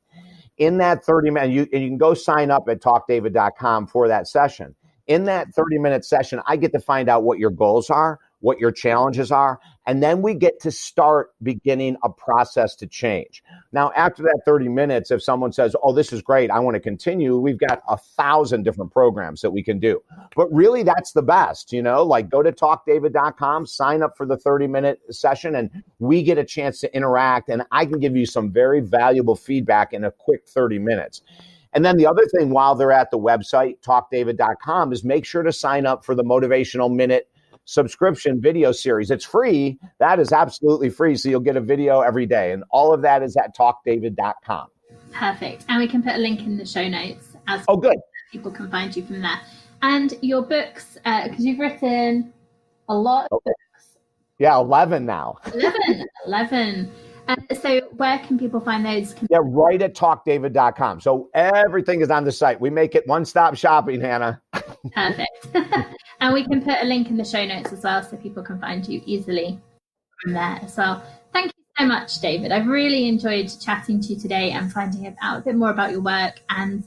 In that 30 minute, you, you can go sign up at talkdavid.com for that session. In that 30 minute session, I get to find out what your goals are, what your challenges are, and then we get to start beginning a process to change. Now, after that 30 minutes, if someone says, Oh, this is great, I want to continue, we've got a thousand different programs that we can do. But really, that's the best, you know, like go to talkdavid.com, sign up for the 30 minute session, and we get a chance to interact, and I can give you some very valuable feedback in a quick 30 minutes. And then the other thing while they're at the website, talkdavid.com, is make sure to sign up for the motivational minute subscription video series. It's free. That is absolutely free. So you'll get a video every day. And all of that is at talkdavid.com. Perfect. And we can put a link in the show notes as oh, good. people can find you from there. And your books, because uh, you've written a lot of books. Yeah, 11 now. 11. 11. Uh, so where can people find those? Yeah, right at talkdavid.com. So everything is on the site. We make it one-stop shopping, Hannah. Perfect. and we can put a link in the show notes as well so people can find you easily from there as well. Thank you so much, David. I've really enjoyed chatting to you today and finding out a bit more about your work. And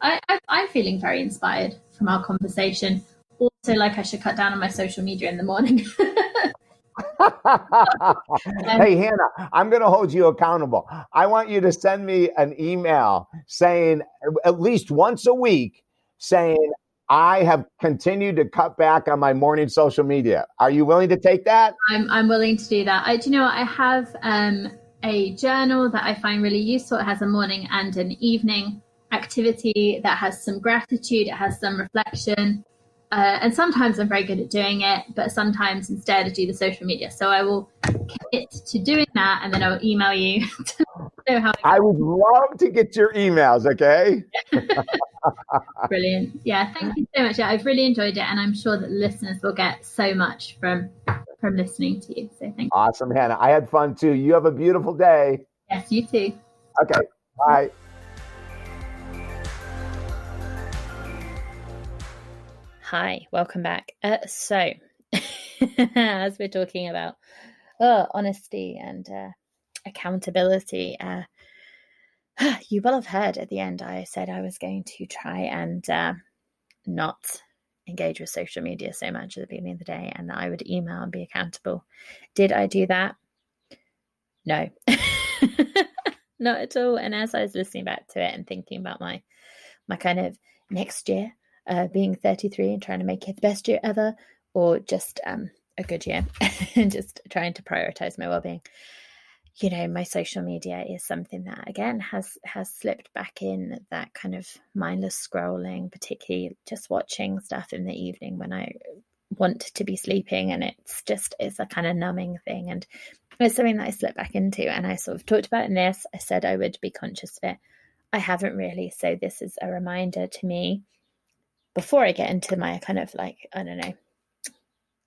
I, I, I'm feeling very inspired from our conversation. Also, like I should cut down on my social media in the morning. hey, Hannah, I'm going to hold you accountable. I want you to send me an email saying at least once a week saying, I have continued to cut back on my morning social media. Are you willing to take that? I'm, I'm willing to do that. I, do you know, I have um, a journal that I find really useful. It has a morning and an evening activity that has some gratitude, it has some reflection. Uh, and sometimes I'm very good at doing it, but sometimes instead I do the social media. So I will commit to doing that, and then I'll email you to know how. I would love to get your emails. Okay. Brilliant. Yeah, thank you so much. Yeah, I've really enjoyed it, and I'm sure that listeners will get so much from from listening to you. So thank you. Awesome, Hannah. I had fun too. You have a beautiful day. Yes, you too. Okay. Bye. Hi, welcome back. Uh, so, as we're talking about uh, honesty and uh, accountability, uh, you will have heard at the end I said I was going to try and uh, not engage with social media so much at the beginning of the day and I would email and be accountable. Did I do that? No, not at all. And as I was listening back to it and thinking about my my kind of next year, uh, being 33 and trying to make it the best year ever, or just um, a good year and just trying to prioritize my well-being. You know my social media is something that again has has slipped back in that kind of mindless scrolling particularly just watching stuff in the evening when i want to be sleeping and it's just it's a kind of numbing thing and it's something that i slipped back into and i sort of talked about in this. I said i would be conscious of it. I haven't really so this is a reminder to me before i get into my kind of like i don't know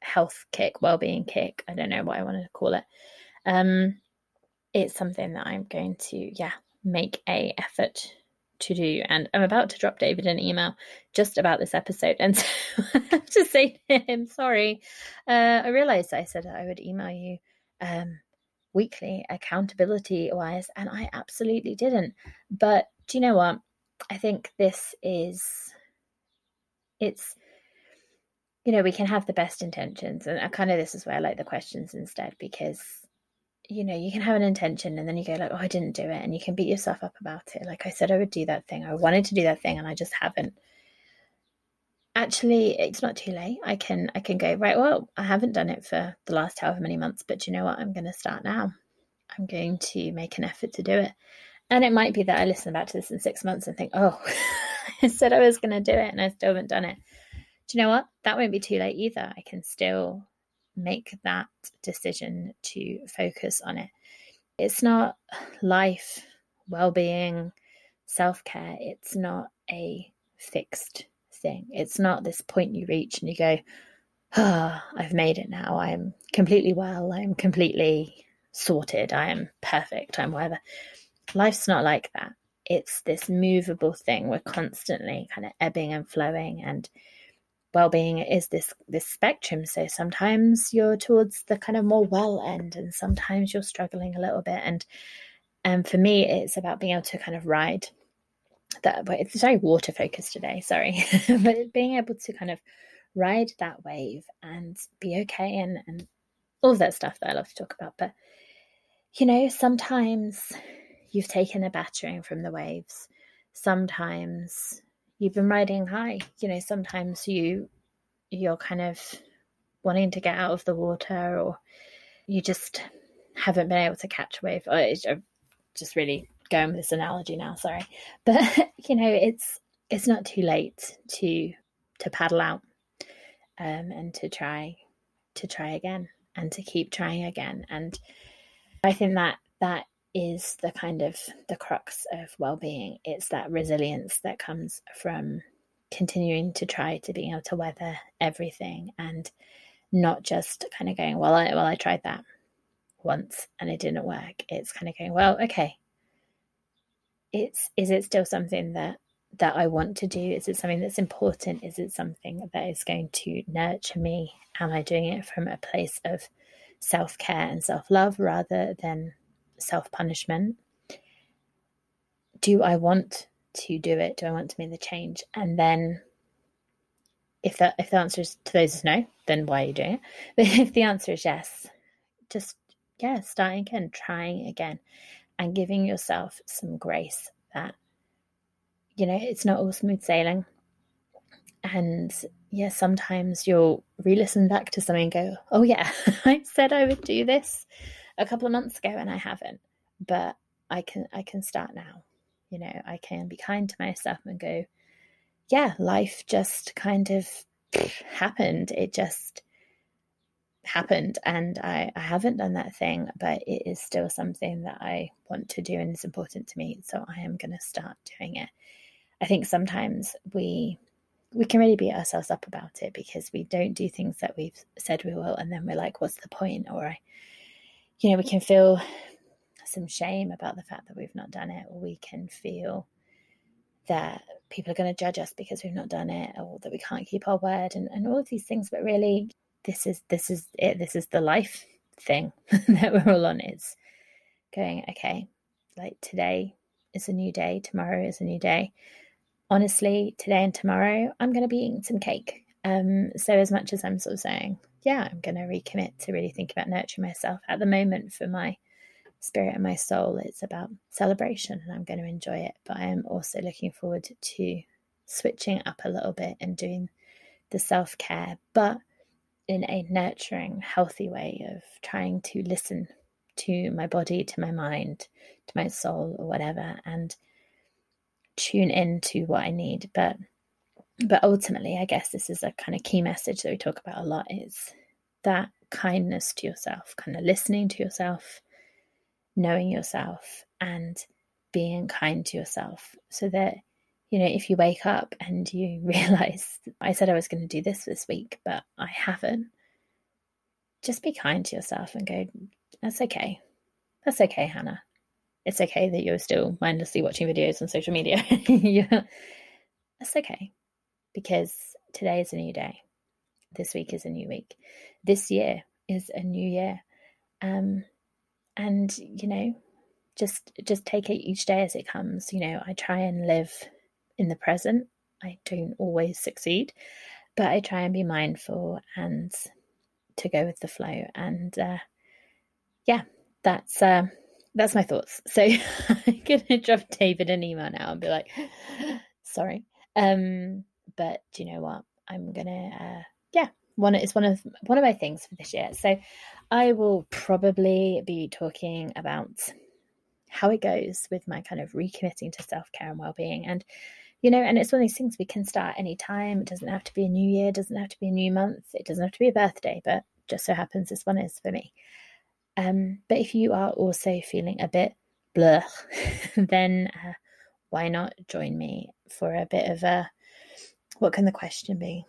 health kick well-being kick i don't know what i want to call it um it's something that I'm going to, yeah, make a effort to do. And I'm about to drop David an email just about this episode and so to say to him, sorry. Uh, I realized I said I would email you um, weekly, accountability wise, and I absolutely didn't. But do you know what? I think this is, it's, you know, we can have the best intentions. And I kind of, this is where I like the questions instead because you know, you can have an intention and then you go like, oh, I didn't do it. And you can beat yourself up about it. Like I said, I would do that thing. I wanted to do that thing and I just haven't. Actually, it's not too late. I can I can go, right, well, I haven't done it for the last however many months, but you know what? I'm gonna start now. I'm going to make an effort to do it. And it might be that I listen back to this in six months and think, oh, I said I was gonna do it and I still haven't done it. Do you know what? That won't be too late either. I can still make that decision to focus on it. It's not life, well being, self care. It's not a fixed thing. It's not this point you reach and you go, oh, I've made it now. I am completely well. I am completely sorted. I am perfect. I'm whatever. Life's not like that. It's this movable thing. We're constantly kind of ebbing and flowing and well-being is this this spectrum. So sometimes you're towards the kind of more well end and sometimes you're struggling a little bit. And and for me it's about being able to kind of ride that but it's very water focused today sorry. But being able to kind of ride that wave and be okay and and all of that stuff that I love to talk about. But you know sometimes you've taken a battering from the waves sometimes you've been riding high. You know, sometimes you you're kind of wanting to get out of the water, or you just haven't been able to catch a wave. I'm just really going with this analogy now. Sorry, but you know, it's it's not too late to to paddle out um, and to try to try again and to keep trying again. And I think that that is the kind of the crux of well-being. It's that resilience that comes from continuing to try to being able to weather everything and not just kind of going, well, I, well, I tried that once and it didn't work. It's kind of going, well, okay. It's is it still something that that I want to do? Is it something that's important? Is it something that is going to nurture me? Am I doing it from a place of self care and self love rather than self punishment? Do I want to do it? Do I want to make the change? And then if the if the answer is to those is no, then why are you doing it? But if the answer is yes, just yeah, starting again, trying again, and giving yourself some grace that you know it's not all smooth sailing. And yeah, sometimes you'll re-listen back to something and go, "Oh yeah, I said I would do this a couple of months ago, and I haven't." But I can I can start now. You know, I can be kind to myself and go, "Yeah, life just kind of happened. It just happened and I, I haven't done that thing but it is still something that i want to do and it's important to me so i am going to start doing it i think sometimes we we can really beat ourselves up about it because we don't do things that we've said we will and then we're like what's the point or I, you know we can feel some shame about the fact that we've not done it or we can feel that people are going to judge us because we've not done it or that we can't keep our word and, and all of these things. But really this is this is it. This is the life thing that we're all on. Is going okay like today is a new day. Tomorrow is a new day. Honestly today and tomorrow i'm going to be eating some cake. Um so as much as i'm sort of saying yeah i'm going to recommit to really think about nurturing myself at the moment for my spirit and my soul it's about celebration and i'm going to enjoy it but i am also looking forward to switching up a little bit and doing the self-care but in a nurturing, healthy way of trying to listen to my body, to my mind, to my soul, or whatever, and tune into what I need. But but ultimately, I guess this is a kind of key message that we talk about a lot is that kindness to yourself, kind of listening to yourself, knowing yourself, and being kind to yourself so that you know, if you wake up and you realize I said I was going to do this this week, but I haven't, just be kind to yourself and go, that's okay. That's okay, Hannah. It's okay that you're still mindlessly watching videos on social media. yeah. That's okay because today is a new day. This week is a new week. This year is a new year. Um, and, you know, just just take it each day as it comes. You know, I try and live in the present. I don't always succeed, but I try and be mindful and to go with the flow. And uh, yeah, that's uh, that's my thoughts. So I'm gonna drop David an email now and be like, sorry. Um, but do you know what? I'm gonna uh, yeah, one it's one of one of my things for this year. So I will probably be talking about how it goes with my kind of recommitting to self care and well being and you know, and it's one of these things we can start any time. It doesn't have to be a new year, doesn't have to be a new month, it doesn't have to be a birthday, but just so happens this one is for me. Um, but if you are also feeling a bit blur, then uh, why not join me for a bit of a what can the question be?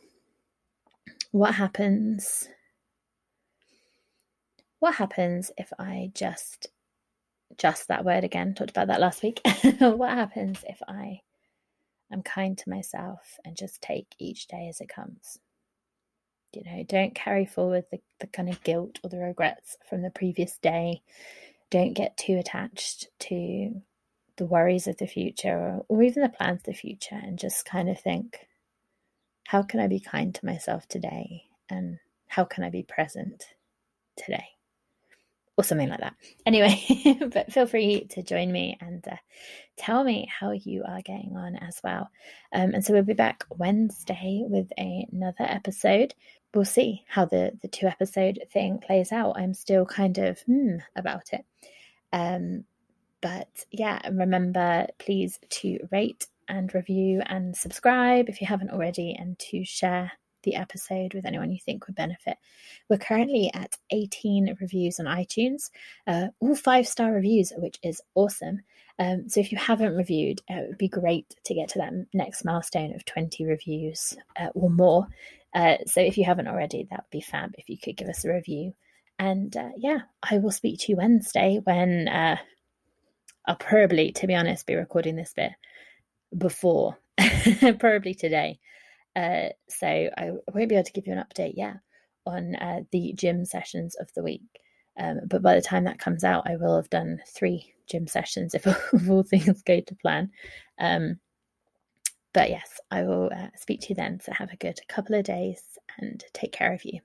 What happens? What happens if I just just that word again? Talked about that last week. what happens if I I'm kind to myself and just take each day as it comes. You know, don't carry forward the, the kind of guilt or the regrets from the previous day. Don't get too attached to the worries of the future or, or even the plans of the future and just kind of think, how can I be kind to myself today? And how can I be present today? or something like that. Anyway, but feel free to join me and uh, tell me how you are getting on as well. Um, and so we'll be back Wednesday with a, another episode. We'll see how the the two episode thing plays out. I'm still kind of hmm about it. Um, but yeah, remember please to rate and review and subscribe if you haven't already, and to share the episode with anyone you think would benefit. We're currently at 18 reviews on iTunes, uh, all five star reviews, which is awesome. Um, so if you haven't reviewed, uh, it would be great to get to that next milestone of 20 reviews uh, or more. Uh, so if you haven't already, that would be fab if you could give us a review. And uh, yeah, I will speak to you Wednesday when uh, I'll probably, to be honest, be recording this bit before, probably today. Uh, so I won't be able to give you an update yet on uh, the gym sessions of the week. Um, but by the time that comes out, I will have done three gym sessions if, if all things go to plan. Um, but yes, I will uh, speak to you then. So have a good couple of days and take care of you.